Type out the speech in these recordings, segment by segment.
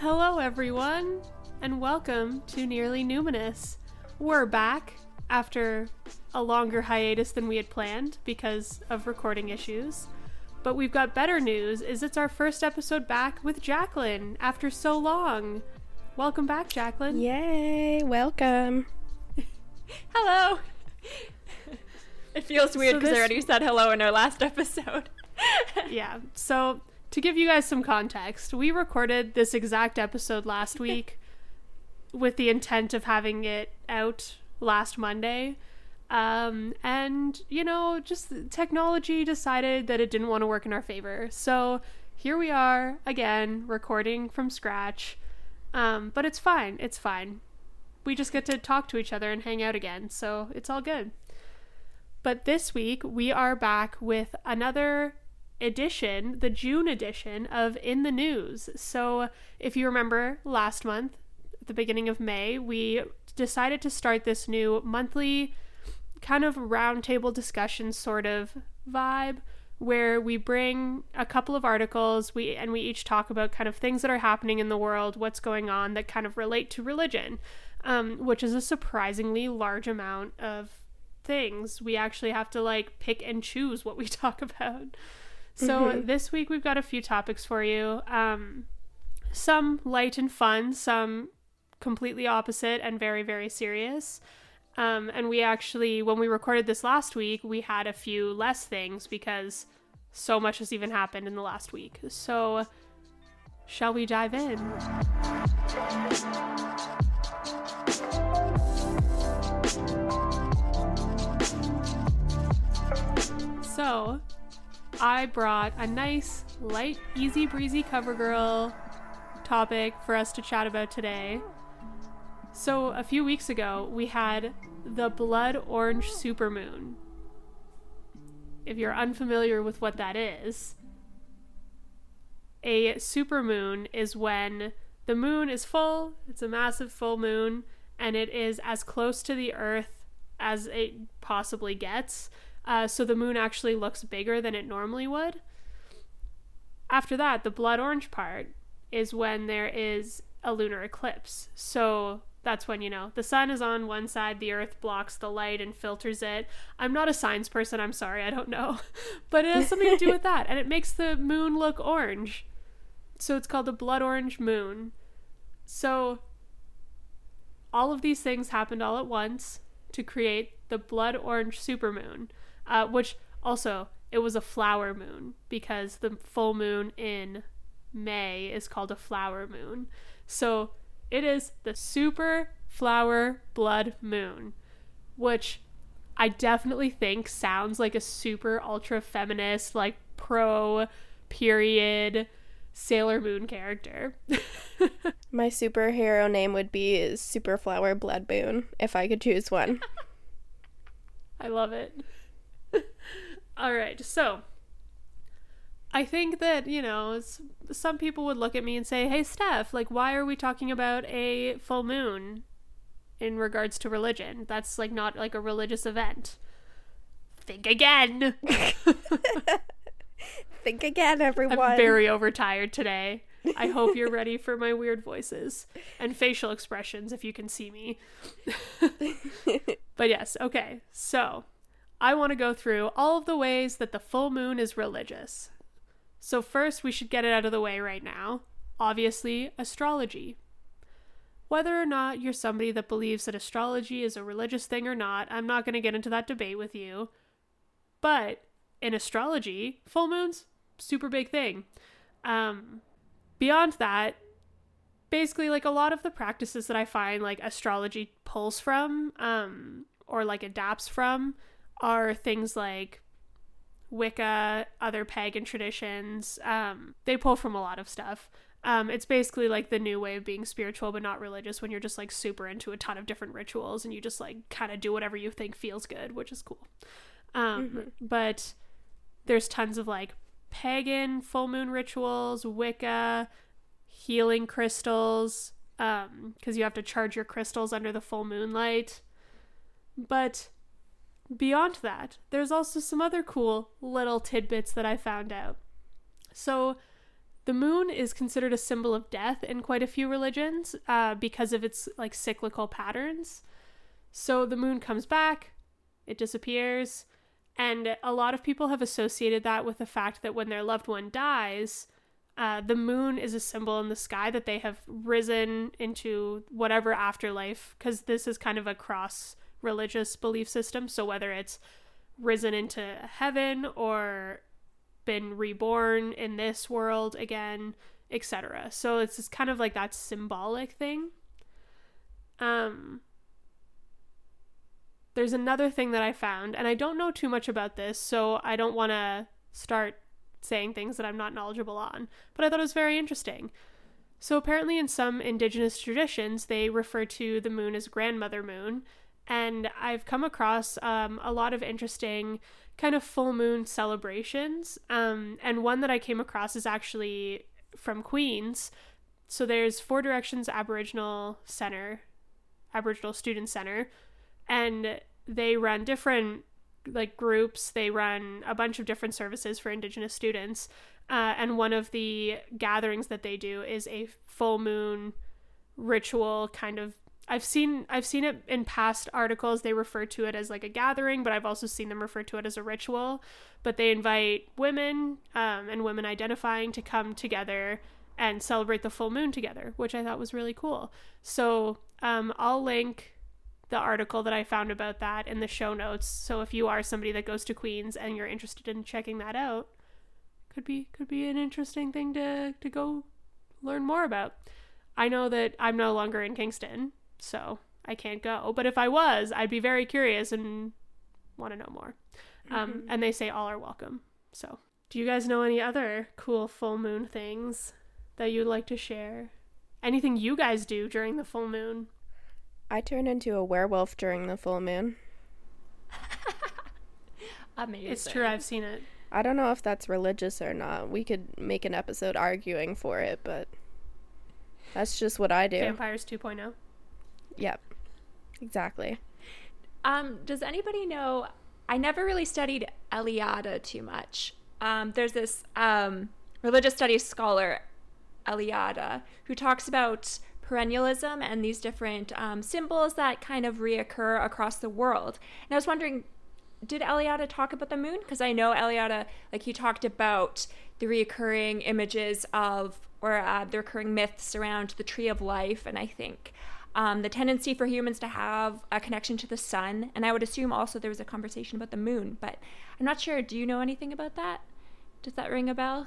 Hello, everyone, and welcome to Nearly Numinous. We're back after a longer hiatus than we had planned because of recording issues. But we've got better news is it's our first episode back with Jacqueline after so long. Welcome back, Jacqueline. Yay, welcome. Hello. It feels weird So because this- I already said hello in our last episode. yeah. So, to give you guys some context, we recorded this exact episode last week with the intent of having it out last Monday. Um, and, you know, just technology decided that it didn't want to work in our favor. So, here we are again, recording from scratch. Um, but it's fine. It's fine. We just get to talk to each other and hang out again. So, it's all good. But this week, we are back with another edition, the June edition of In the News. So, if you remember last month, at the beginning of May, we decided to start this new monthly kind of roundtable discussion sort of vibe where we bring a couple of articles we and we each talk about kind of things that are happening in the world what's going on that kind of relate to religion um, which is a surprisingly large amount of things. We actually have to like pick and choose what we talk about. So this week we've got a few topics for you. Um, some light and fun some completely opposite and very very serious um, and we actually when we recorded this last week we had a few less things because so much has even happened in the last week so shall we dive in So, I brought a nice, light, easy breezy cover girl topic for us to chat about today. So, a few weeks ago, we had the blood orange supermoon. If you're unfamiliar with what that is, a supermoon is when the moon is full, it's a massive full moon, and it is as close to the earth as it possibly gets. Uh, so the moon actually looks bigger than it normally would. After that, the blood orange part is when there is a lunar eclipse. So that's when, you know, the sun is on one side, the earth blocks the light and filters it. I'm not a science person, I'm sorry, I don't know. But it has something to do with that, and it makes the moon look orange. So it's called the blood orange moon. So all of these things happened all at once to create the blood orange supermoon, uh, which also it was a flower moon because the full moon in May is called a flower moon. So it is the super flower blood moon, which I definitely think sounds like a super ultra feminist, like pro period Sailor Moon character. My superhero name would be Superflower Blood Moon if I could choose one. I love it. All right, so I think that, you know, some people would look at me and say, hey, Steph, like, why are we talking about a full moon in regards to religion? That's, like, not like a religious event. Think again. Think again, everyone. I'm very overtired today. I hope you're ready for my weird voices and facial expressions if you can see me. but yes, okay. So, I want to go through all of the ways that the full moon is religious. So, first, we should get it out of the way right now. Obviously, astrology. Whether or not you're somebody that believes that astrology is a religious thing or not, I'm not going to get into that debate with you. But in astrology, full moons, super big thing. Um, beyond that, basically, like a lot of the practices that I find like astrology pulls from, um, or like adapts from, are things like Wicca, other pagan traditions. Um, they pull from a lot of stuff. Um, it's basically like the new way of being spiritual but not religious when you're just like super into a ton of different rituals and you just like kind of do whatever you think feels good, which is cool. Um, But there's tons of like pagan full moon rituals, Wicca, healing crystals, because you have to charge your crystals under the full moonlight. But beyond that, there's also some other cool little tidbits that I found out. So, the moon is considered a symbol of death in quite a few religions uh, because of its like cyclical patterns. So the moon comes back, it disappears, and a lot of people have associated that with the fact that when their loved one dies, uh, the moon is a symbol in the sky that they have risen into whatever afterlife, because this is kind of a cross religious belief system. So whether it's risen into heaven or been reborn in this world again, etc. So it's just kind of like that symbolic thing. Um there's another thing that I found, and I don't know too much about this, so I don't want to start saying things that I'm not knowledgeable on, but I thought it was very interesting. So, apparently, in some indigenous traditions, they refer to the moon as grandmother moon, and I've come across um, a lot of interesting kind of full moon celebrations. Um, and one that I came across is actually from Queens. So there's Four Directions Aboriginal Center, Aboriginal Student Center, and they run different like groups. They run a bunch of different services for Indigenous students. Uh, and one of the gatherings that they do is a full moon ritual kind of I've seen I've seen it in past articles. They refer to it as like a gathering, but I've also seen them refer to it as a ritual. But they invite women um, and women identifying to come together and celebrate the full moon together, which I thought was really cool. So um, I'll link the article that I found about that in the show notes. So if you are somebody that goes to Queens and you're interested in checking that out, could be could be an interesting thing to to go learn more about. I know that I'm no longer in Kingston, so I can't go. But if I was, I'd be very curious and want to know more. Um, Mm-hmm. and they say all are welcome. So, do you guys know any other cool full moon things that you'd like to share? Anything you guys do during the full moon? I turn into a werewolf during the full moon. Amazing. It's true, I've seen it. I don't know if that's religious or not. We could make an episode arguing for it, but that's just what I do. Vampires oh. 2.0. Yep. Exactly. Um, does anybody know? I never really studied Eliade too much. Um, there's this um, religious studies scholar, Eliade, who talks about perennialism and these different um, symbols that kind of reoccur across the world. And I was wondering, did Eliade talk about the moon? Because I know Eliade, like he talked about the reoccurring images of, or uh, the recurring myths around the tree of life, and I think um, the tendency for humans to have a connection to the sun. And I would assume also there was a conversation about the moon, but I'm not sure. Do you know anything about that? Does that ring a bell?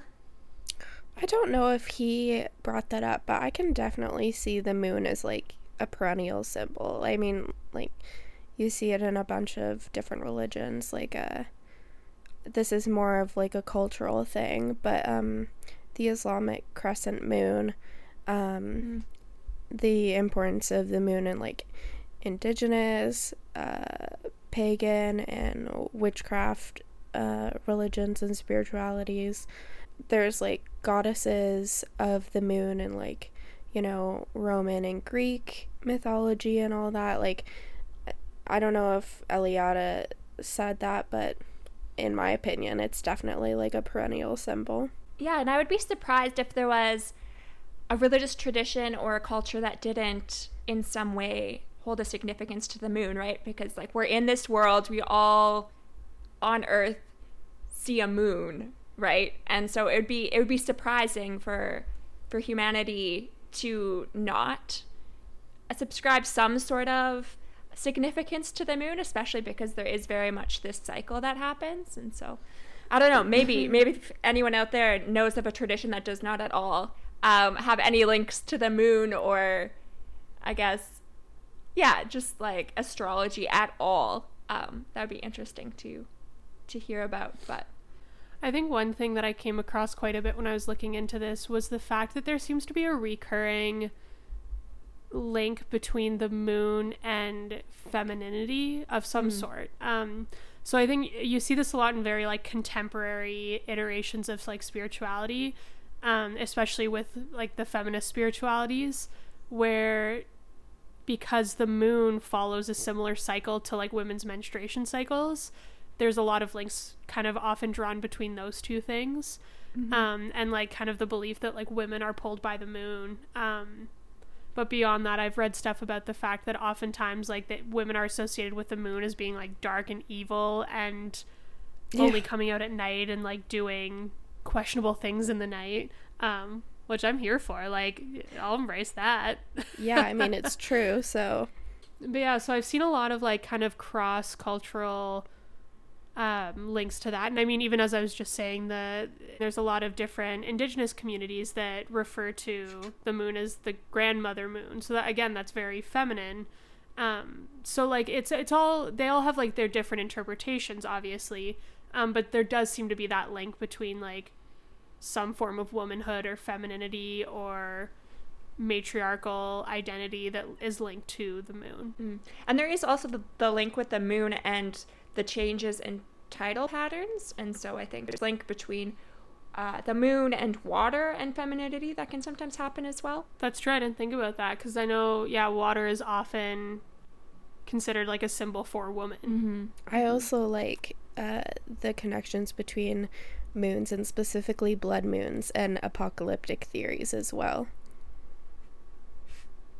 I don't know if he brought that up, but I can definitely see the moon as like a perennial symbol. I mean, like you see it in a bunch of different religions like uh this is more of like a cultural thing, but um the Islamic crescent moon um the importance of the moon in like indigenous uh pagan and witchcraft uh religions and spiritualities. There's like goddesses of the moon and like you know roman and greek mythology and all that. Like i don't know if Eliade said that but in my opinion it's definitely like a perennial symbol. Yeah, and I would be surprised if there was a religious tradition or a culture that didn't, in some way, hold a significance to the moon, right? Because, like, we're in this world, we all on Earth see a moon, right? And so it would be it would be surprising for for humanity to not uh, subscribe some sort of significance to the moon, especially because there is very much this cycle that happens, and so. I don't know. Maybe maybe if anyone out there knows of a tradition that does not at all um, have any links to the moon or, I guess, yeah, just like astrology at all. Um, that would be interesting to to hear about. But I think one thing that I came across quite a bit when I was looking into this was the fact that there seems to be a recurring link between the moon and femininity of some sort. Um, so I think you see this a lot in very like contemporary iterations of like spirituality, um, especially with like the feminist spiritualities, where because the moon follows a similar cycle to like women's menstruation cycles, there's a lot of links kind of often drawn between those two things. Mm-hmm. Um, and like kind of the belief that like women are pulled by the moon. Um, but beyond that, I've read stuff about the fact that oftentimes like that women are associated with the moon as being like dark and evil and Yeah. only coming out at night and like doing questionable things in the night. Um, which I'm here for. Like, I'll embrace that. Yeah, I mean it's true. So But yeah, so I've seen a lot of like kind of cross cultural um, links to that. And I mean, even as I was just saying, the there's a lot of different indigenous communities that refer to the moon as the grandmother moon. So that again, that's very feminine. Um, so like it's it's all they all have like their different interpretations, obviously. Um, but there does seem to be that link between like some form of womanhood or femininity or matriarchal identity that is linked to the moon. Mm. And there is also the, the link with the moon and the changes in tidal patterns. And so I think there's a link between uh, the moon and water and femininity that can sometimes happen as well. That's true. I didn't think about that because I know, yeah, water is often considered like a symbol for woman. Mm-hmm. I also like uh, the connections between moons and specifically blood moons and apocalyptic theories as well.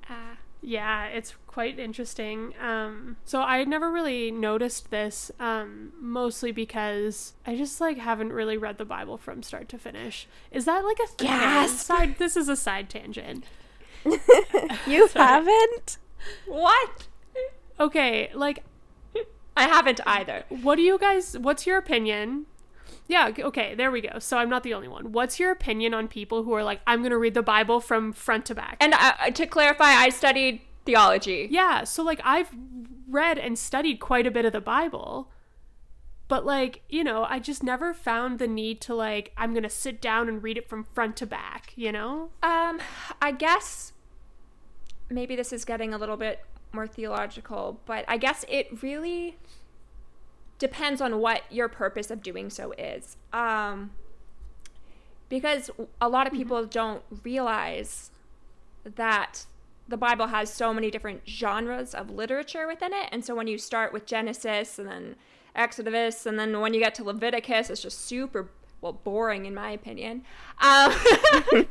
Ah. Yeah, it's quite interesting. Um, so I had never really noticed this, um, mostly because I just like haven't really read the Bible from start to finish. Is that like a thing? Gasp! Side. This is a side tangent. You haven't? What? Okay, like I haven't either. What do you guys? What's your opinion? Yeah, okay, there we go. So I'm not the only one. What's your opinion on people who are like, I'm gonna read the Bible from front to back? And uh, to clarify, I studied theology. yeah, so like I've read and studied quite a bit of the Bible, but like you know, I just never found the need to like, I'm gonna sit down and read it from front to back. You know? Um, I guess maybe this is getting a little bit more theological, but I guess it really depends on what your purpose of doing so is. Um, because a lot of people don't realize that the Bible has so many different genres of literature within it. And so when you start with Genesis and then Exodus, and then when you get to Leviticus, it's just super, well, boring in my opinion. Um,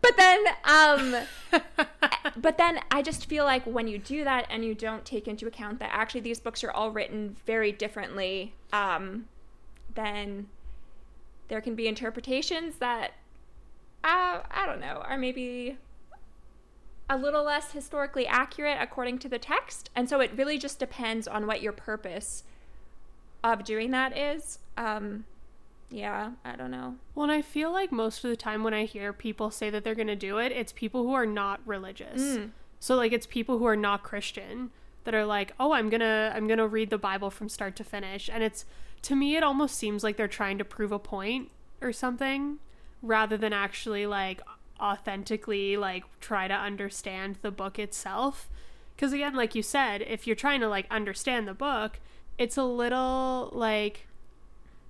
but then, um, but then I just feel like when you do that and you don't take into account that actually these books are all written very differently, um, then there can be interpretations that uh, I don't know are maybe a little less historically accurate according to the text, and so it really just depends on what your purpose of doing that is. Um, yeah, I don't know. Well, and I feel like most of the time when I hear people say that they're gonna do it, it's people who are not religious. Mm. So like it's people who are not Christian that are like, "Oh, I'm going to I'm going to read the Bible from start to finish." And it's to me it almost seems like they're trying to prove a point or something rather than actually like authentically like try to understand the book itself. Cuz again, like you said, if you're trying to like understand the book, it's a little like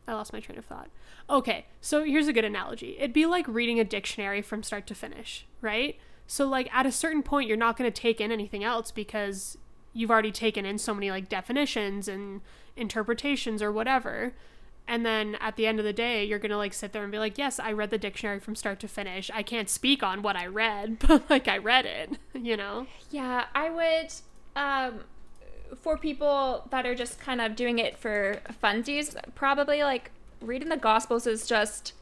I lost my train of thought. Okay, so here's a good analogy. It'd be like reading a dictionary from start to finish, right? So like at a certain point you're not going to take in anything else because you've already taken in so many like definitions and interpretations or whatever. And then at the end of the day, you're going to like sit there and be like, "Yes, I read the dictionary from start to finish. I can't speak on what I read, but like I read it, you know?" Yeah, I would. Um, for people that are just kind of doing it for funsies, probably like reading the Gospels is just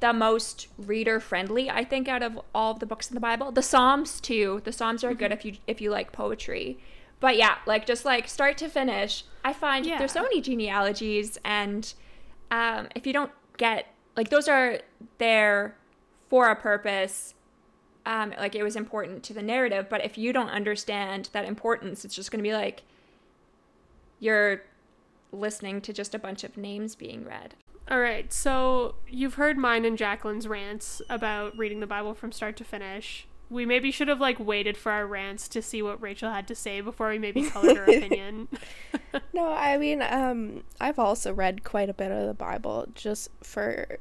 the most reader friendly, I think, out of all of the books in the Bible. The Psalms too. The Psalms are good if you if you like poetry. But yeah, like just like start to finish, I find Yeah. there's so many genealogies, and um, if you don't get like those are there for a purpose um, like it was important to the narrative but if you don't understand that importance it's just going to be like you're listening to just a bunch of names being read All right, so you've heard mine and Jacqueline's rants about reading the Bible from start to finish. We maybe should have like waited for our rants to see what Rachel had to say before we maybe colored her opinion. No, I mean, um, I've also read quite a bit of the Bible just for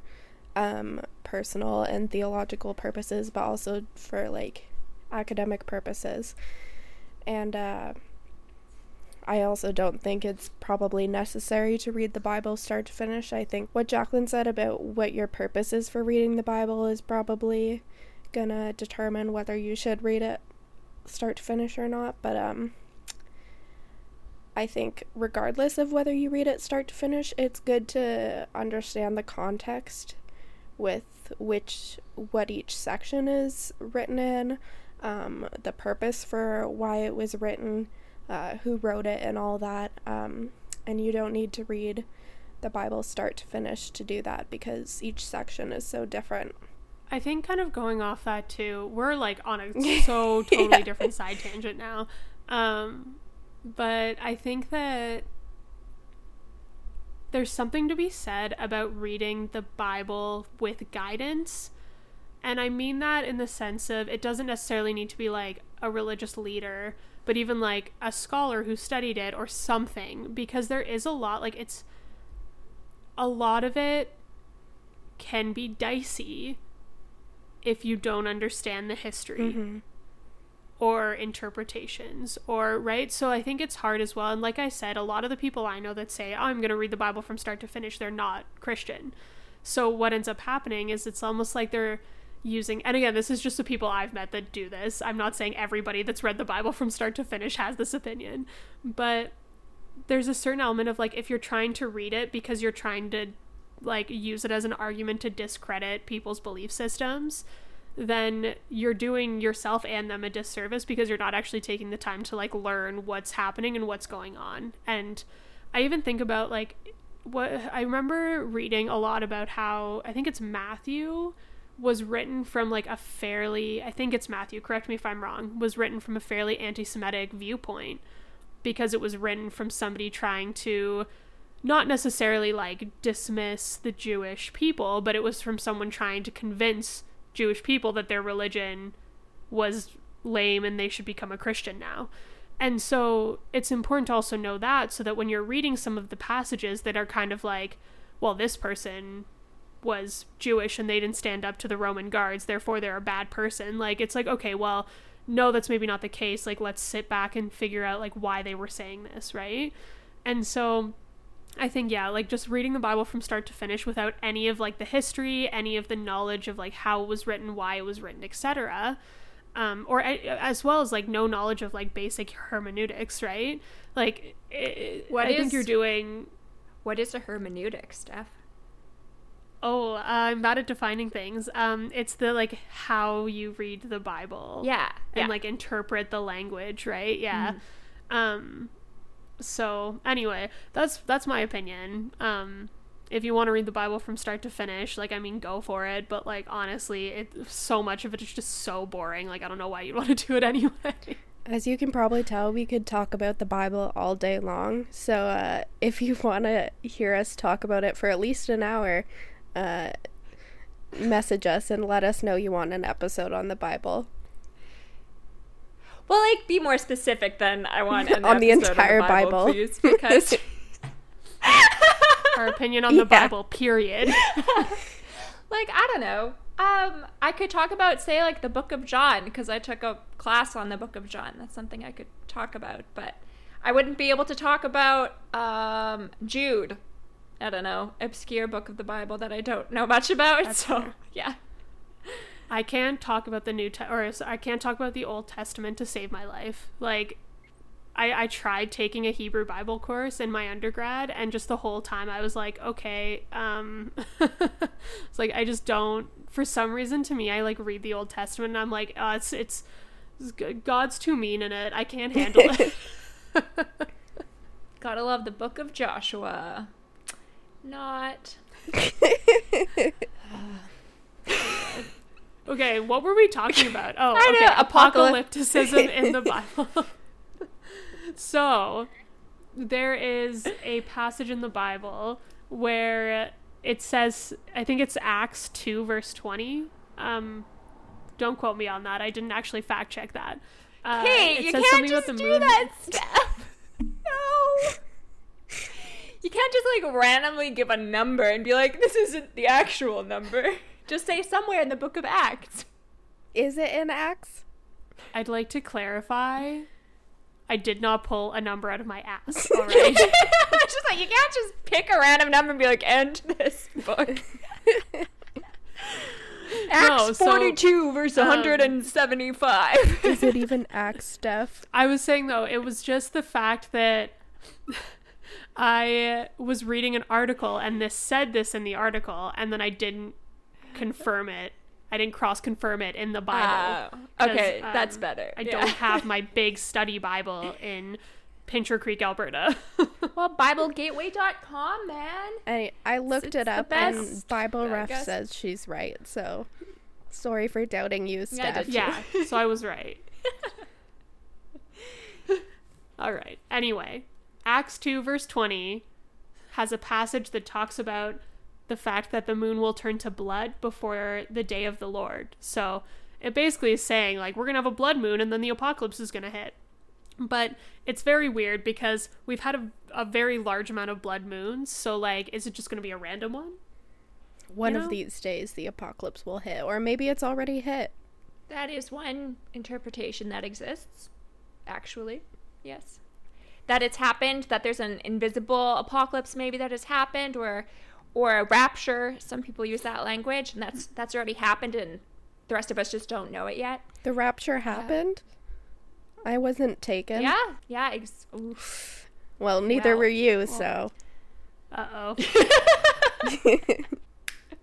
um, personal and theological purposes, but also for like academic purposes. And uh, I also don't think it's probably necessary to read the Bible start to finish. I think what Jacqueline said about what your purpose is for reading the Bible is probably gonna determine whether you should read it start to finish or not. But um, I think regardless of whether you read it start to finish, it's good to understand the context with which what each section is written in, um, the purpose for why it was written, uh, who wrote it, and all that. Um, and you don't need to read the Bible start to finish to do that because each section is so different. I think kind of going off that too, we're like on a so totally yeah. different side tangent now. Um, but I think that there's something to be said about reading the Bible with guidance. And I mean that in the sense of it doesn't necessarily need to be like a religious leader, but even like a scholar who studied it or something, because there is a lot, like, it's a lot of it can be dicey if you don't understand the history mm-hmm. Or interpretations or right? So i think it's hard as well. And like i said a lot of the people i know that say oh, i'm going to read the bible from start to finish they're not christian. So what ends up happening is it's almost like they're using and again this is just the people i've met that do this. I'm not saying everybody that's read the bible from start to finish has this opinion. But there's a certain element of like if you're trying to read it because you're trying to like use it as an argument to discredit people's belief systems, then you're doing yourself and them a disservice because you're not actually taking the time to like learn what's happening and what's going on. And I even think about like what I remember reading a lot about how I think it's Matthew was written from like a fairly I think it's Matthew, correct me if I'm wrong, was written from a fairly anti-Semitic viewpoint because it was written from somebody trying to not necessarily like dismiss the Jewish people, but it was from someone trying to convince Jewish people that their religion was lame and they should become a Christian now. And so it's important to also know that so that when you're reading some of the passages that are kind of like, well, this person was Jewish and they didn't stand up to the Roman guards, therefore they're a bad person. Like, it's like, okay, well, no, that's maybe not the case. Like, let's sit back and figure out, like, why they were saying this, right? And so I think yeah, like just reading the Bible from start to finish without any of like the history, any of the knowledge of like how it was written, why it was written, etc. Um, or as well as like no knowledge of like basic hermeneutics, right? Like, it, what I is, think you're doing. What is a hermeneutic, Steph? Oh, uh, I'm bad at defining things. Um, it's the like how you read the Bible. Yeah, and yeah. like interpret the language, right? Yeah. Mm. Um, so anyway, that's that's my opinion. Um, if you want to read the Bible from start to finish, like I mean, go for it. But like honestly, it so much of it is just so boring. Like I don't know why you'd want to do it anyway. As you can probably tell, we could talk about the Bible all day long. So uh, if you want to hear us talk about it for at least an hour, uh, message us and let us know you want an episode on the Bible. Well, like be more specific than I want on the entire the Bible, Bible, please, because our opinion on the yeah. Bible. Period. like I don't know. Um, I could talk about say like the Book of John because I took a class on the Book of John. That's something I could talk about, but I wouldn't be able to talk about um, Jude. I don't know, obscure book of the Bible that I don't know much about. That's so fair. yeah. I can't talk about the New Te- or I can't talk about the Old Testament to save my life. Like I, I tried taking a Hebrew Bible course in my undergrad and just the whole time I was like, okay, um it's like I just don't for some reason to me I like read the Old Testament and I'm like, oh, it's it's, it's God's too mean in it. I can't handle it. Gotta love the book of Joshua. Not. Okay, what were we talking about? Oh, okay, apocalypticism in the Bible. so, there is a passage in the Bible where it says, I think it's Acts 2, verse 20. Um, don't quote me on that. I didn't actually fact check that. Uh, hey, you can't just do moon. that stuff. no. You can't just like randomly give a number and be like, this isn't the actual number. Just say somewhere in the book of Acts. Is it in Acts? I'd like to clarify. I did not pull a number out of my ass. All right. it's just like you can't just pick a random number and be like, end this book. Acts so, 42 verse um, 175. Is it even act stuff? I was saying though, it was just the fact that I was reading an article and this said this in the article, and then I didn't confirm it. I didn't cross confirm it in the Bible. Okay, okay, 'cause, that's um, better. I Yeah. don't have my big study Bible in Pincher Creek, Alberta. Well, BibleGateway.com, man. I I looked it's it up and best, Bible I Ref says she's right. So sorry for doubting you, Yeah, Steph. did yeah, so I was right. All right. Anyway, Acts 2, verse 20 has a passage that talks about the fact that the moon will turn to blood before the day of the Lord. So it basically is saying, like, we're going to have a blood moon and then the apocalypse is going to hit. But it's very weird because we've had a, a very large amount of blood moons. So, like, is it just going to be a random one? One You know? of these days the apocalypse will hit, or maybe it's already hit. That is one interpretation that exists, actually. Yes. That it's happened, that there's an invisible apocalypse maybe that has happened or or a rapture. Some people use that language and that's that's already happened and the rest of us just don't know it yet. The rapture happened. I wasn't taken. Yeah. Yeah, ex- oof. Well, neither Well, were you, so. Uh oh.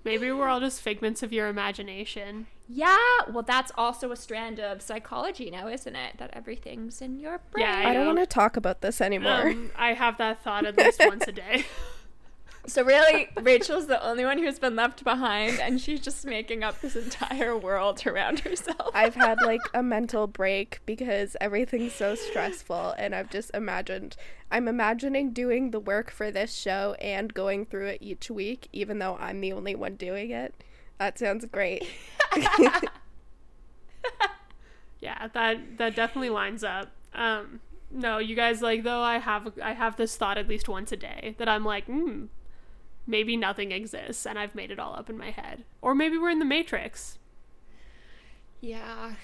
Maybe we're all just figments of your imagination. Yeah, well that's also a strand of psychology now, isn't it? That everything's in your brain. Yeah, I don't want to talk about this anymore. Um, I have that thought at least once a day. So really, Rachel's the only one who's been left behind, and she's just making up this entire world around herself. I've had like a mental break because everything's so stressful and I've just imagined I'm imagining doing the work for this show and going through it each week even though I'm the only one doing it. That sounds great. yeah, that that definitely lines up. Um, no, you guys like though. I have I have this thought at least once a day that I'm like, hmm, maybe nothing exists, and I've made it all up in my head, or maybe we're in the Matrix. yeah.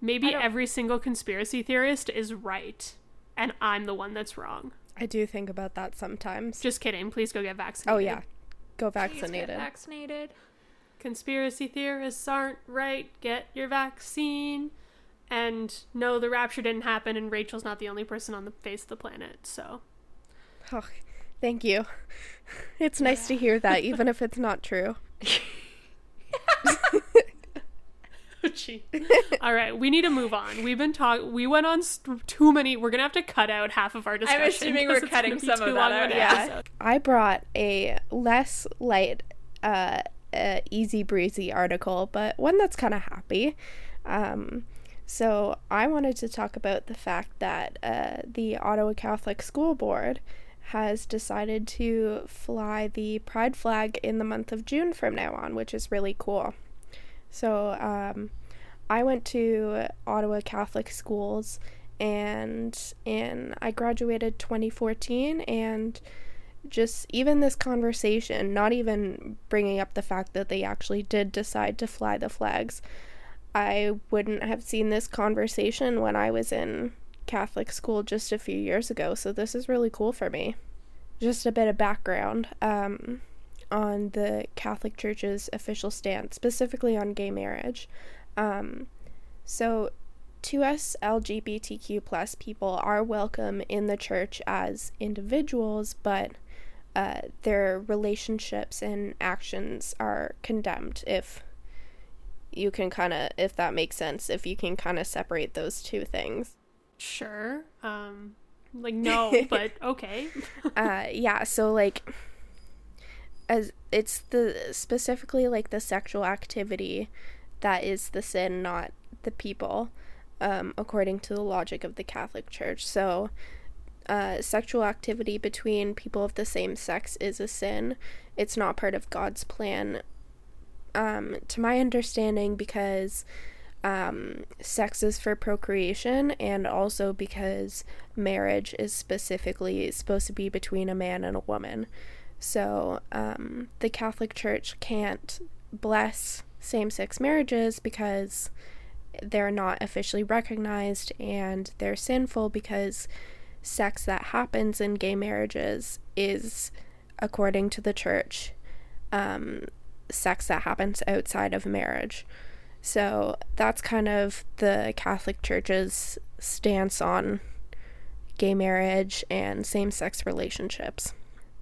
Maybe every single conspiracy theorist is right, and I'm the one that's wrong. I do think about that sometimes. Just kidding. Please go get vaccinated. Oh yeah. Go Please get vaccinated. vaccinated. conspiracy theorists aren't right. Get your vaccine. And no, the rapture didn't happen, and Rachel's not the only person on the face of the planet. So, Oh, thank you. It's nice to hear that even if it's not true. Gee. all right, we need to move on. We've been talking. We went on st- too many. We're gonna have to cut out half of our discussion. I'm assuming we're it's gonna cutting be some of that out, yeah. episode. I brought a less light, uh, uh, easy breezy article, but one that's kind of happy. Um, so I wanted to talk about the fact that uh, the Ottawa Catholic School Board has decided to fly the pride flag in the month of June from now on, which is really cool. So um, I went to Ottawa Catholic schools and and I graduated 2014 and just even this conversation, not even bringing up the fact that they actually did decide to fly the flags. I wouldn't have seen this conversation when I was in Catholic school just a few years ago, so this is really cool for me. Just a bit of background um, on the Catholic Church's official stance, specifically on gay marriage. Um, so, 2S LGBTQ plus people are welcome in the church as individuals, but uh, their relationships and actions are condemned if you can kind of if that makes sense if you can kind of separate those two things Sure. Um, like no, but okay. uh yeah so like as it's the specifically like the sexual activity that is the sin not the people um according to the logic of the catholic church so uh, sexual activity between people of the same sex is a sin. It's not part of God's plan, um, to my understanding, because um, sex is for procreation, and also because marriage is specifically supposed to be between a man and a woman. So um, the Catholic Church can't bless same sex marriages because they're not officially recognized and they're sinful because sex that happens in gay marriages is, according to the church, um, sex that happens outside of marriage. So that's kind of the Catholic Church's stance on gay marriage and same sex relationships.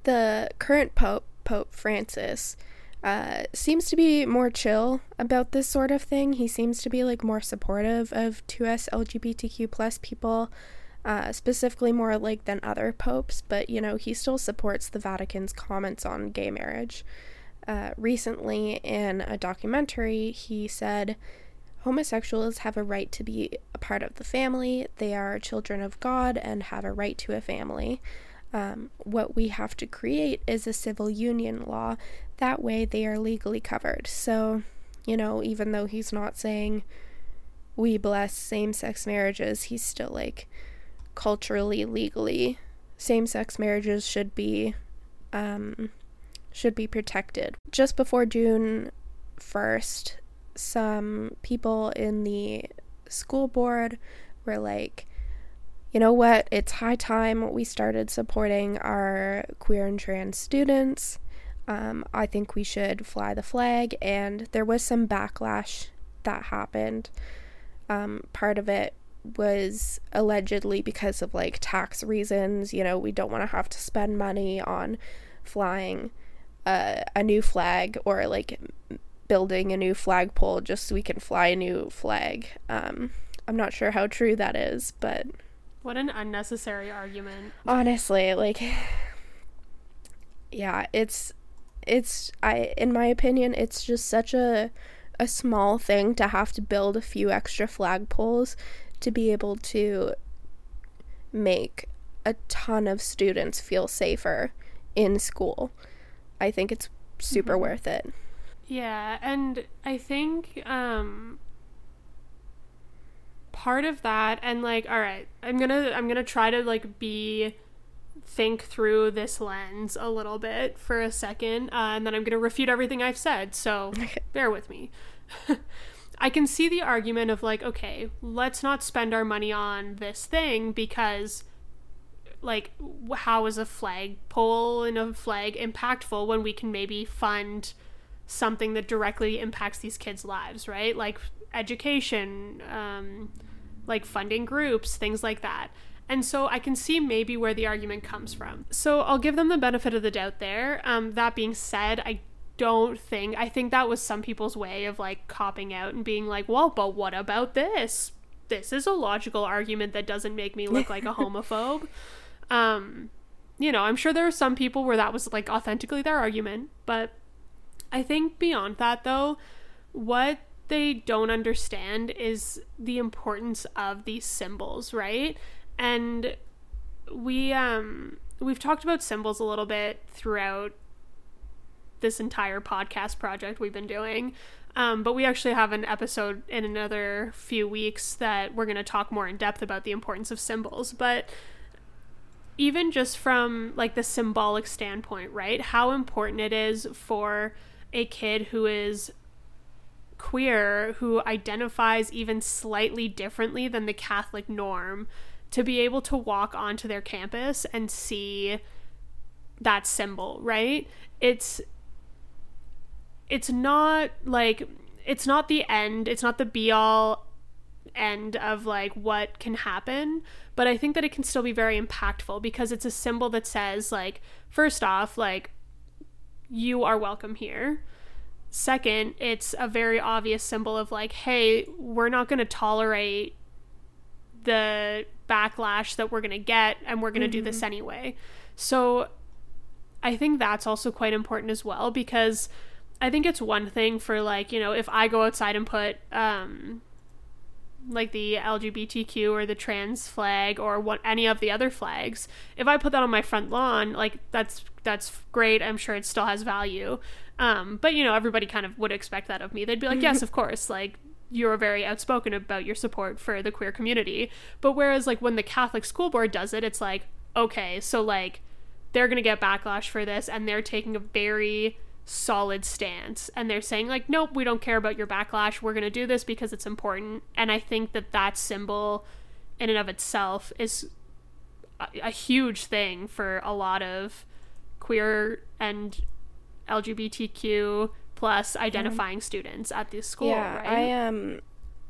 The current Pope, Pope Francis, uh, seems to be more chill about this sort of thing. He seems to be like more supportive of 2S LGBTQ plus people, uh, specifically more like than other popes, but you know, he still supports the Vatican's comments on gay marriage. Uh, recently, in a documentary, he said, Homosexuals have a right to be a part of the family. They are children of God and have a right to a family. Um, what we have to create is a civil union law. That way, they are legally covered. So, you know, even though he's not saying we bless same sex marriages, he's still like culturally, legally, same sex marriages should be um, should be protected. Just before June 1st, some people in the school board were like, you know what, it's high time we started supporting our queer and trans students. Um, I think we should fly the flag, and there was some backlash that happened. Um, part of it was allegedly because of like tax reasons. You know, we don't want to have to spend money on flying a, a new flag or like building a new flagpole just so we can fly a new flag. Um, I'm not sure how true that is, but what an unnecessary argument. Honestly, like yeah, it's it's I in my opinion, it's just such a a small thing to have to build a few extra flagpoles to be able to make a ton of students feel safer in school. I think it's super mm-hmm. worth it. Yeah, and I think um part of that and like all right, I'm going to I'm going to try to like be think through this lens a little bit for a second uh, and then I'm going to refute everything I've said. So bear with me. I can see the argument of like, okay, let's not spend our money on this thing because like how is a flag pole and a flag impactful when we can maybe fund something that directly impacts these kids' lives, right? Like education, um, like funding groups, things like that. And so I can see maybe where the argument comes from. So I'll give them the benefit of the doubt there. Um, that being said, I don't think, I think that was some people's way of like copping out and being like, well, but what about this? This is a logical argument that doesn't make me look like a homophobe. Um, you know, I'm sure there are some people where that was like authentically their argument, but I think beyond that though, what they don't understand is the importance of these symbols, right? And we um we've talked about symbols a little bit throughout this entire podcast project we've been doing. Um, but we actually have an episode in another few weeks that we're going to talk more in depth about the importance of symbols. But even just from like the symbolic standpoint, right? How important it is for a kid who is queer, who identifies even slightly differently than the Catholic norm, to be able to walk onto their campus and see that symbol, right? It's it's not like it's not the end, it's not the be all end of like what can happen, but I think that it can still be very impactful because it's a symbol that says like first off like you are welcome here. Second, it's a very obvious symbol of like hey, we're not going to tolerate the backlash that we're going to get and we're going to mm-hmm. do this mm-hmm. anyway. So I think that's also quite important as well because I think it's one thing for like, you know, if I go outside and put um like the LGBTQ or the trans flag or what any of the other flags, if I put that on my front lawn, like that's that's great. I'm sure it still has value. Um, but you know, everybody kind of would expect that of me. They'd be like, "Yes, of course." Like you're very outspoken about your support for the queer community. But whereas like when the Catholic school board does it, it's like, okay, so like they're going to get backlash for this and they're taking a very solid stance. And they're saying like nope we don't care about your backlash. We're going to do this because it's important. And i think that that symbol in and of itself is a, a huge thing for a lot of queer and lgbtq plus identifying students at this school yeah, right? I um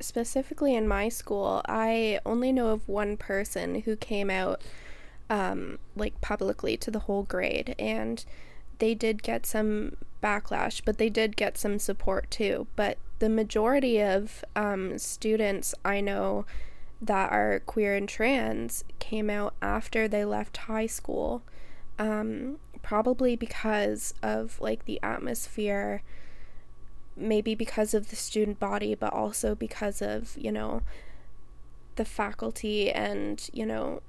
specifically in my school, I only know of one person who came out um like publicly to the whole grade. And they did get some backlash, but they did get some support too. But the majority of um, students I know that are queer and trans came out after they left high school, um, probably because of like the atmosphere maybe because of the student body, but also because of, you know, the faculty and, you know,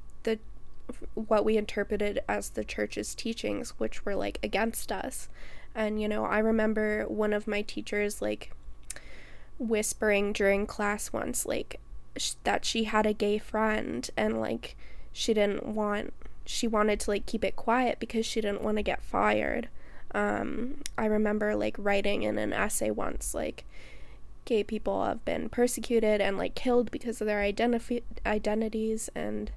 what we interpreted as the church's teachings, which were like against us. And, you know, I remember one of my teachers like whispering during class once, like, sh- that she had a gay friend and like she didn't want, she wanted to like keep it quiet because she didn't want to get fired. Um, I remember like writing in an essay once, like, gay people have been persecuted and like killed because of their identif- identities and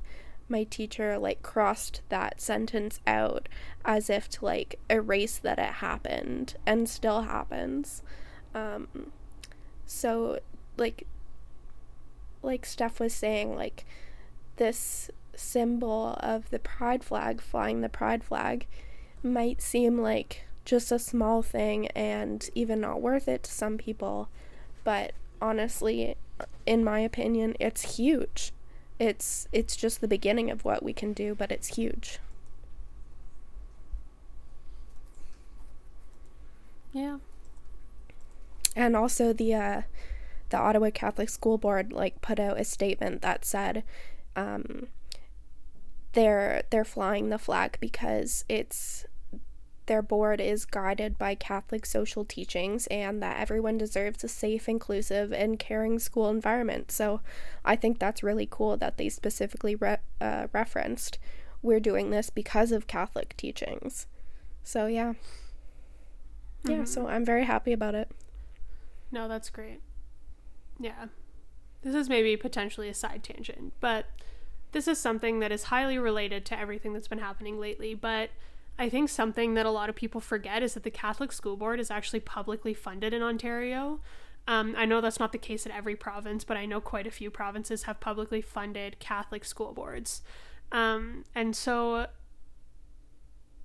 my teacher like crossed that sentence out as if to like erase that it happened and still happens. Um so like like steph was saying like this symbol of the pride flag flying the pride flag might seem like just a small thing and even not worth it to some people but honestly in my opinion it's huge it's it's just the beginning of what we can do but it's huge. Yeah. And also the uh the Ottawa Catholic School Board like put out a statement that said um they're they're flying the flag because it's their board is guided by Catholic social teachings and that everyone deserves a safe, inclusive, and caring school environment. So I think that's really cool that they specifically re- uh, referenced we're doing this because of Catholic teachings. So yeah. Mm-hmm. Yeah, so I'm very happy about it. No, that's great. Yeah. This is maybe potentially a side tangent, but this is something that is highly related to everything that's been happening lately, but I think something that a lot of people forget is that the Catholic School Board is actually publicly funded in Ontario. Um, I know that's not the case in every province, but I know quite a few provinces have publicly funded Catholic school boards. Um, and so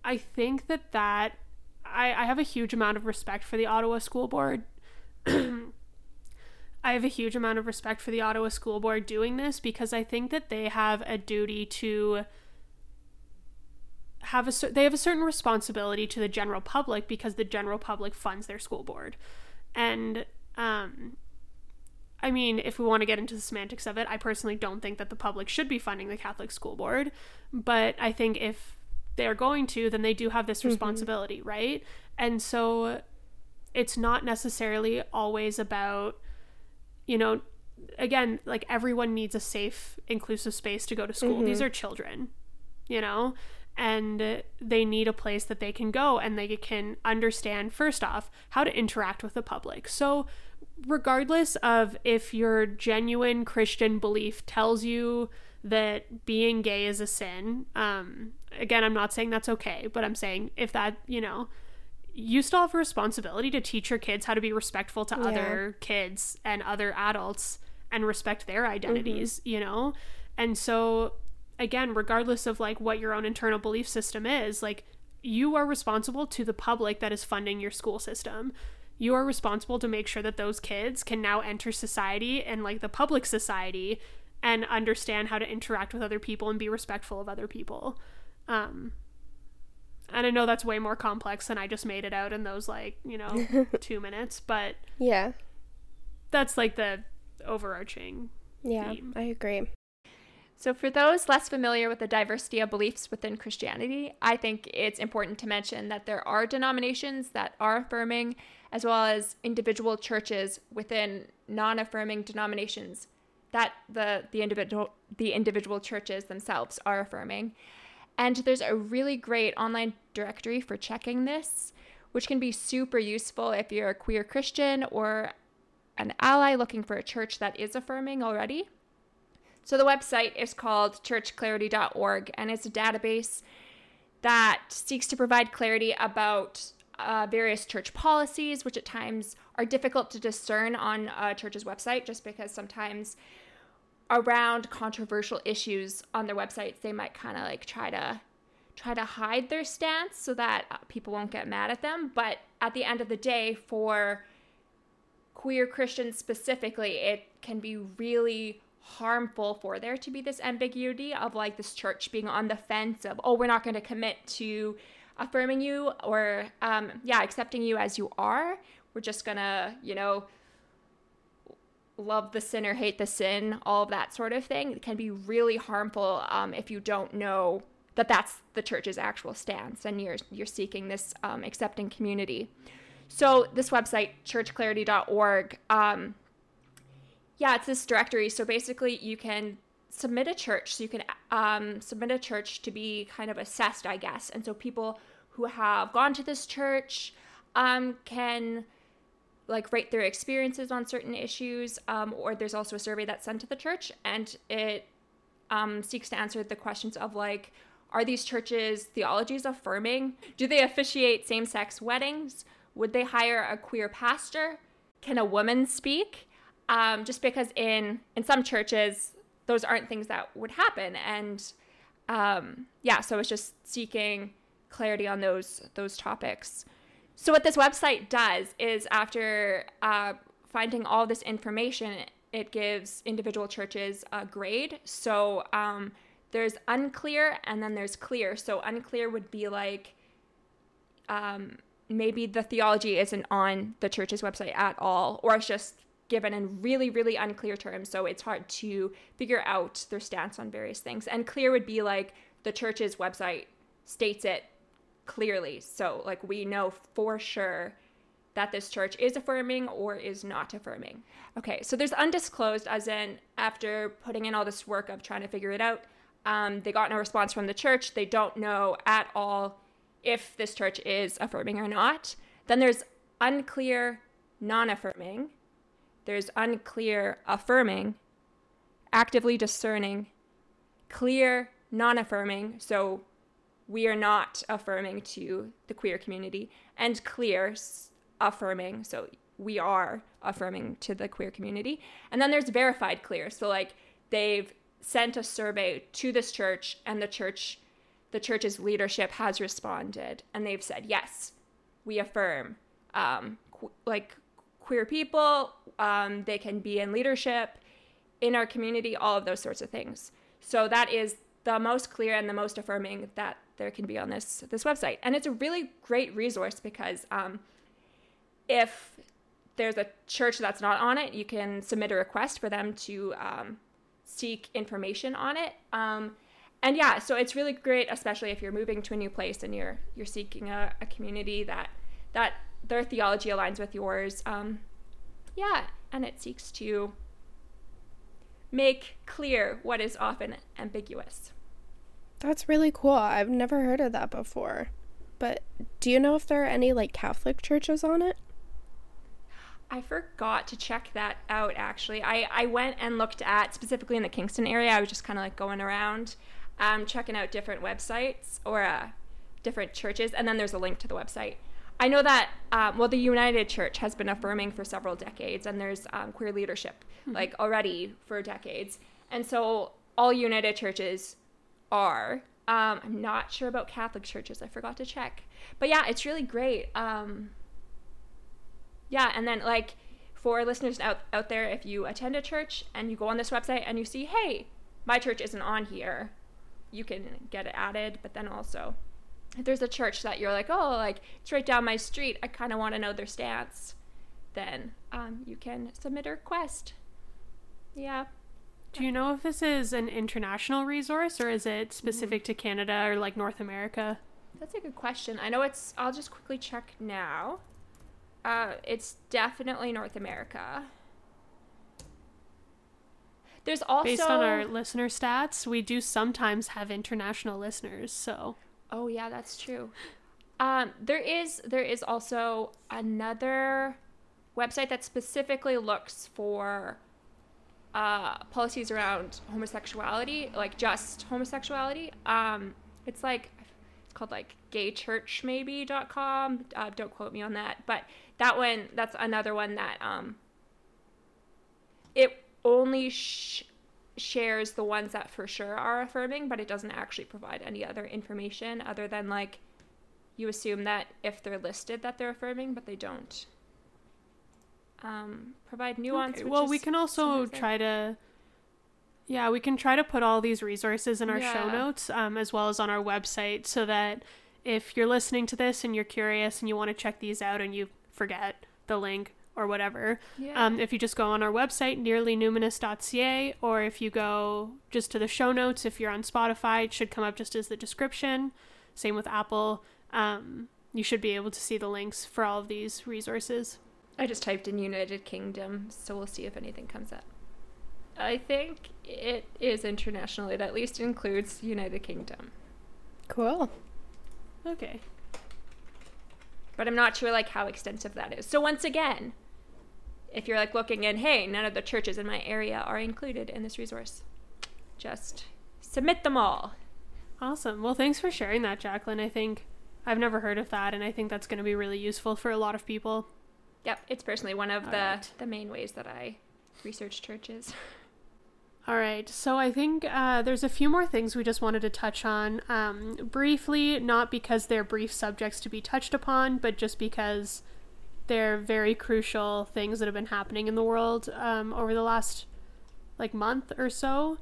I think that that I, I have a huge amount of respect for the Ottawa School Board. I have a huge amount of respect for the Ottawa School Board doing this because I think that they have a duty to have a they have a certain responsibility to the general public because the general public funds their school board. And um I mean, if we want to get into the semantics of it, I personally don't think that the public should be funding the Catholic school board, but I think if they're going to, then they do have this mm-hmm. responsibility, mm-hmm. right? And so it's not necessarily always about you know again like everyone needs a safe inclusive space to go to school mm-hmm. these are children you know and they need a place that they can go and they can understand first off how to interact with the public. So regardless of if your genuine Christian belief tells you that being gay is a sin, um, again, I'm not saying that's okay, but I'm saying if that, you know, you still have a responsibility to teach your kids how to be respectful to yeah. other kids and other adults and respect their identities, mm-hmm. you know? And so again, regardless of like what your own internal belief system is, like you are responsible to the public that is funding your school system. You are responsible to make sure that those kids can now enter society and like the public society and understand how to interact with other people and be respectful of other people. Um, and I know that's way more complex than I just made it out in those like, you know, two minutes, but yeah, that's like the overarching. Yeah, theme. I agree. So, for those less familiar with the diversity of beliefs within Christianity, I think it's important to mention that there are denominations that are affirming, as well as individual churches within non affirming denominations that the, the, individual, the individual churches themselves are affirming. And there's a really great online directory for checking this, which can be super useful if you're a queer Christian or an ally looking for a church that is affirming already. So the website is called churchclarity.org and it's a database that seeks to provide clarity about uh, various church policies, which at times are difficult to discern on a church's website just because sometimes around controversial issues on their websites they might kind of like try to try to hide their stance so that uh, people won't get mad at them. But at the end of the day for queer christians specifically it can be really harmful for there to be this ambiguity of like this church being on the fence of oh we're not going to commit to affirming you or um, yeah accepting you as you are we're just gonna you know love the sinner, hate the sin, all of that sort of thing can be really harmful um, if you don't know that that's the church's actual stance and you're you're seeking this um, accepting community. So this website, churchclarity.org, um, yeah, it's this directory. So basically, you can submit a church. So you can um, submit a church to be kind of assessed, I guess. And so people who have gone to this church um, can like rate their experiences on certain issues, um, or there's also a survey that's sent to the church, and it um, seeks to answer the questions of like, are these churches' theologies affirming? Do they officiate same-sex weddings? Would they hire a queer pastor? Can a woman speak? Um, just because in in some churches those aren't things that would happen, and um, yeah, so it's just seeking clarity on those those topics. So what this website does is after uh, finding all this information, it gives individual churches a grade. So um, there's unclear and then there's clear. So unclear would be like um, maybe the theology isn't on the church's website at all, or it's just given in really, really unclear terms. So it's hard to figure out their stance on various things. And clear would be like the church's website states it clearly. So, like, we know for sure that this church is affirming or is not affirming. Okay, so there's undisclosed, as in after putting in all this work of trying to figure it out, um, they got no response from the church. They don't know at all if this church is affirming or not. Then there's unclear, non affirming. There's unclear, affirming, actively discerning, clear, non affirming. So we are not affirming to the queer community, and clear affirming. So we are affirming to the queer community. And then there's verified clear. So like they've sent a survey to this church and the church the church's leadership has responded and they've said yes we affirm um, qu- like queer people um, they can be in leadership in our community all of those sorts of things so that is the most clear and the most affirming that there can be on this this website. And it's a really great resource because um, if there's a church that's not on it, you can submit a request for them to um, seek information on it. Um, and yeah, so it's really great, especially if you're moving to a new place and you're you're seeking a, a community that that their theology aligns with yours. Um, yeah, and it seeks to make clear what is often ambiguous. That's really cool. I've never heard of that before. But do you know if there are any like Catholic churches on it? I forgot to check that out actually. I, I went and looked at specifically in the Kingston area. I was just kind of like going around, um, checking out different websites or uh, different churches, and then there's a link to the website. I know that um, well, the United Church has been affirming for several decades, and there's um, queer leadership mm-hmm. like already for decades, and so all United churches are. Um, I'm not sure about Catholic churches. I forgot to check. But yeah, it's really great. Um, yeah, and then like for listeners out, out there, if you attend a church and you go on this website and you see, hey, my church isn't on here, you can get it added. But then also, if there's a church that you're like, oh, like it's right down my street, I kind of want to know their stance, then um, you can submit a request. Yeah. Do you know if this is an international resource or is it specific mm. to Canada or like North America? That's a good question. I know it's, I'll just quickly check now. Uh, it's definitely North America. There's also. Based on our listener stats, we do sometimes have international listeners, so. Oh, yeah, that's true. Um, there is there is also another website that specifically looks for uh, policies around homosexuality, like just homosexuality. Um, it's like it's called like gaychurchmaybe.com. Uh, don't quote me on that, but that one that's another one that um, it only sh- shares the ones that for sure are affirming, but it doesn't actually provide any other information other than like you assume that if they're listed that they're affirming, but they don't um, provide nuance. Okay, Well, we can also try to. Yeah, we can try to put all these resources in our show notes um, as well as on our website so that if you're listening to this and you're curious and you want to check these out and you forget the link or whatever, Yeah. um, if you just go on our website, nearlynuminous.ca, or if you go just to the show notes, if you're on Spotify, it should come up just as the description. Same with Apple. Um, you should be able to see the links for all of these resources. I just typed in United Kingdom, so we'll see if anything comes up. I think it is international. It at least includes United Kingdom, Cool. Okay. but I'm not sure like how extensive that is. So once again, if you're like looking in, hey, none of the churches in my area are included in this resource, just submit them all. Awesome. Well, thanks for sharing that, Jacqueline. I think I've never heard of that, and I think that's going to be really useful for a lot of people. Yep, it's personally one of All the right. the main ways that I research churches. All right. So I think uh, there's a few more things we just wanted to touch on um, briefly, not because they're brief subjects to be touched upon, but just because they're very crucial things that have been happening in the world um, over the last like month or so.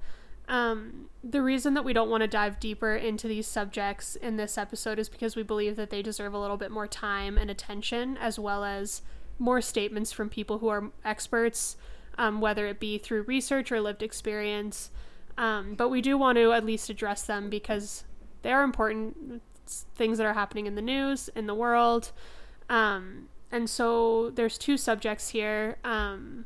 Um, the reason that we don't want to dive deeper into these subjects in this episode is because we believe that they deserve a little bit more time and attention, as well as more statements from people who are experts, um, whether it be through research or lived experience. Um, but we do want to at least address them because they are important things that are happening in the news, in the world. Um, and so there's two subjects here. Um,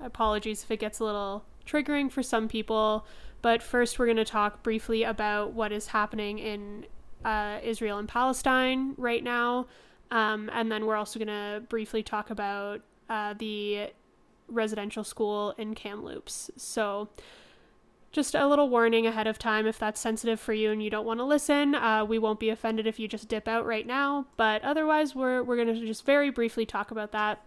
apologies if it gets a little triggering for some people. But first, we're going to talk briefly about what is happening in uh, Israel and Palestine right now. Um, and then we're also going to briefly talk about uh, the residential school in Kamloops. So, just a little warning ahead of time if that's sensitive for you and you don't want to listen. Uh, we won't be offended if you just dip out right now, but otherwise, we're, we're going to just very briefly talk about that.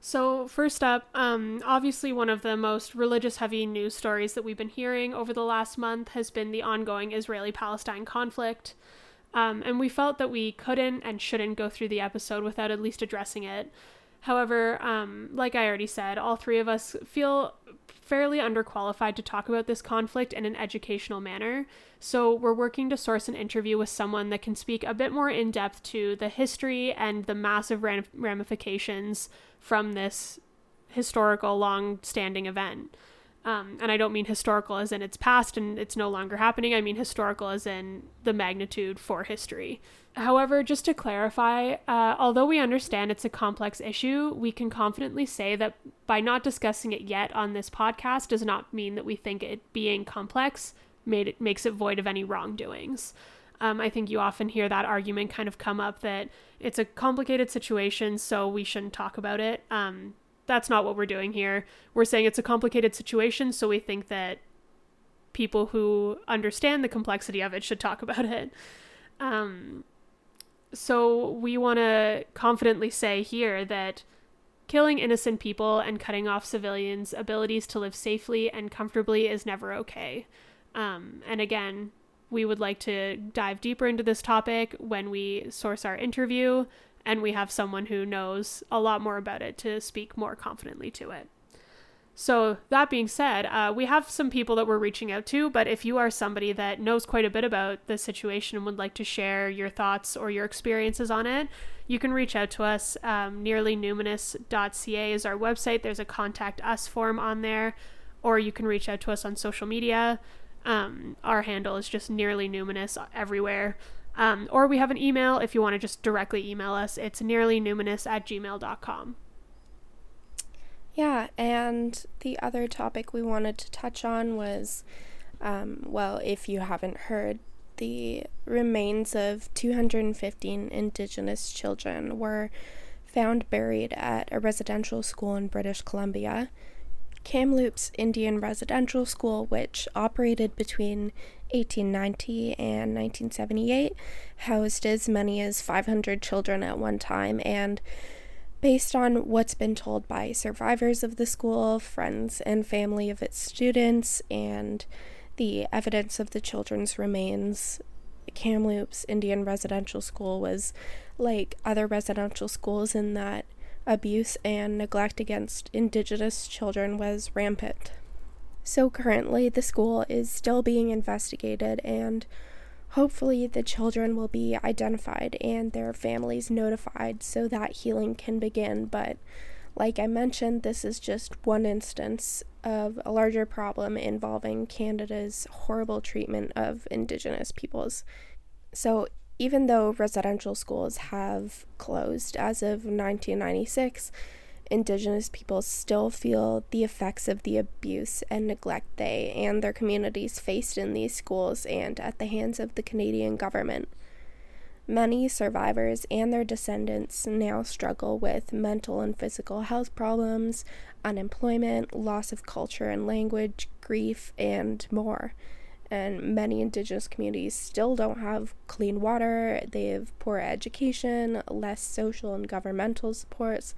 So, first up, um, obviously, one of the most religious heavy news stories that we've been hearing over the last month has been the ongoing Israeli Palestine conflict. Um, and we felt that we couldn't and shouldn't go through the episode without at least addressing it. However, um, like I already said, all three of us feel fairly underqualified to talk about this conflict in an educational manner. So we're working to source an interview with someone that can speak a bit more in depth to the history and the massive ram- ramifications from this historical, long standing event. Um, and I don't mean historical as in it's past and it's no longer happening. I mean historical as in the magnitude for history. However, just to clarify, uh, although we understand it's a complex issue, we can confidently say that by not discussing it yet on this podcast does not mean that we think it being complex made it makes it void of any wrongdoings. Um, I think you often hear that argument kind of come up that it's a complicated situation, so we shouldn't talk about it. Um, that's not what we're doing here. We're saying it's a complicated situation, so we think that people who understand the complexity of it should talk about it. Um, so we want to confidently say here that killing innocent people and cutting off civilians' abilities to live safely and comfortably is never okay. Um, and again, we would like to dive deeper into this topic when we source our interview and we have someone who knows a lot more about it to speak more confidently to it. So, that being said, uh, we have some people that we're reaching out to, but if you are somebody that knows quite a bit about the situation and would like to share your thoughts or your experiences on it, you can reach out to us. Um, nearlynuminous.ca is our website. There's a contact us form on there, or you can reach out to us on social media. Um, our handle is just nearly numinous everywhere. Um, or we have an email if you want to just directly email us. It's nearlynuminous at gmail.com. Yeah, and the other topic we wanted to touch on was um, well, if you haven't heard the remains of 215 Indigenous children were found buried at a residential school in British Columbia. Kamloops Indian Residential School, which operated between 1890 and 1978, housed as many as 500 children at one time, and based on what's been told by survivors of the school, friends and family of its students, and the evidence of the children's remains, Kamloops Indian Residential School was like other residential schools in that abuse and neglect against Indigenous children was rampant. So currently, the school is still being investigated, and hopefully, the children will be identified and their families notified so that healing can begin. But like I mentioned, this is just one instance of a larger problem involving Canada's horrible treatment of Indigenous peoples. So, even though residential schools have closed as of 1996, Indigenous people still feel the effects of the abuse and neglect they and their communities faced in these schools and at the hands of the Canadian government. Many survivors and their descendants now struggle with mental and physical health problems, unemployment, loss of culture and language, grief, and more and many indigenous communities still don't have clean water, they have poor education, less social and governmental supports,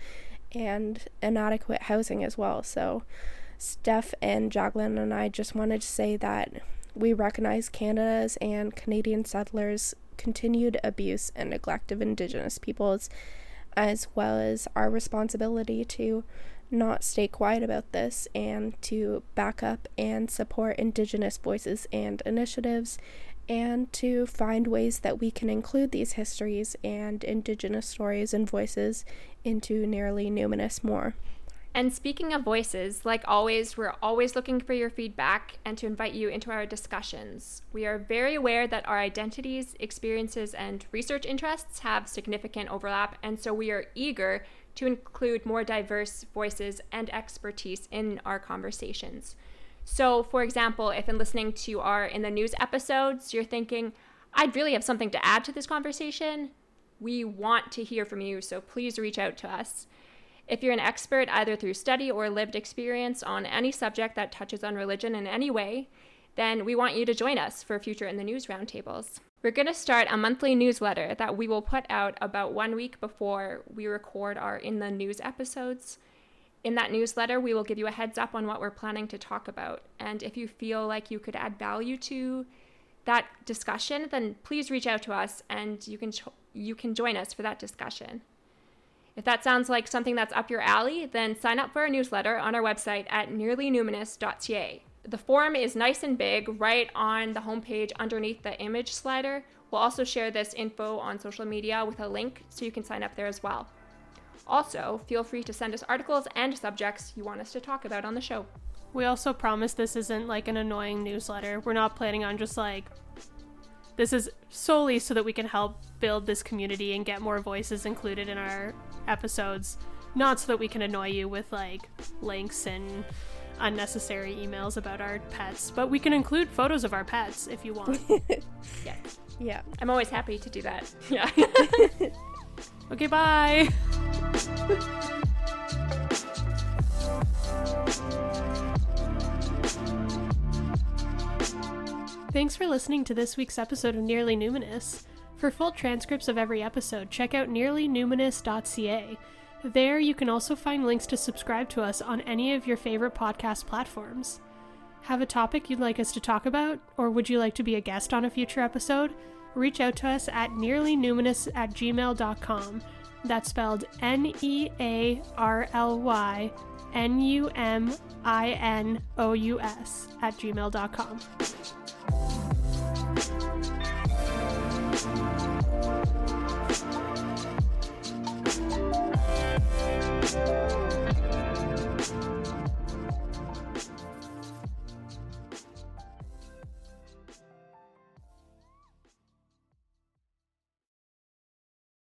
and inadequate housing as well. So, Steph and Jacqueline and I just wanted to say that we recognize Canada's and Canadian settlers' continued abuse and neglect of Indigenous peoples, as well as our responsibility to not stay quiet about this and to back up and support Indigenous voices and initiatives, and to find ways that we can include these histories and Indigenous stories and voices into Nearly Numinous more. And speaking of voices, like always, we're always looking for your feedback and to invite you into our discussions. We are very aware that our identities, experiences, and research interests have significant overlap, and so we are eager to include more diverse voices and expertise in our conversations. So, for example, if in listening to our in the news episodes, you're thinking, I'd really have something to add to this conversation, we want to hear from you, so please reach out to us. If you're an expert either through study or lived experience on any subject that touches on religion in any way, then we want you to join us for future in the news roundtables. We're going to start a monthly newsletter that we will put out about one week before we record our In the News episodes. In that newsletter, we will give you a heads up on what we're planning to talk about. And if you feel like you could add value to that discussion, then please reach out to us and you can, you can join us for that discussion. If that sounds like something that's up your alley, then sign up for our newsletter on our website at nearlynuminous.ca the form is nice and big right on the homepage underneath the image slider. We'll also share this info on social media with a link so you can sign up there as well. Also, feel free to send us articles and subjects you want us to talk about on the show. We also promise this isn't like an annoying newsletter. We're not planning on just like this is solely so that we can help build this community and get more voices included in our episodes, not so that we can annoy you with like links and unnecessary emails about our pets, but we can include photos of our pets if you want. yeah. Yeah. I'm always happy to do that. Yeah. okay, bye. Thanks for listening to this week's episode of Nearly Numinous. For full transcripts of every episode, check out nearlynuminous.ca. There, you can also find links to subscribe to us on any of your favorite podcast platforms. Have a topic you'd like us to talk about, or would you like to be a guest on a future episode? Reach out to us at nearlynuminous at gmail.com. That's spelled N E A R L Y N U M I N O U S at gmail.com.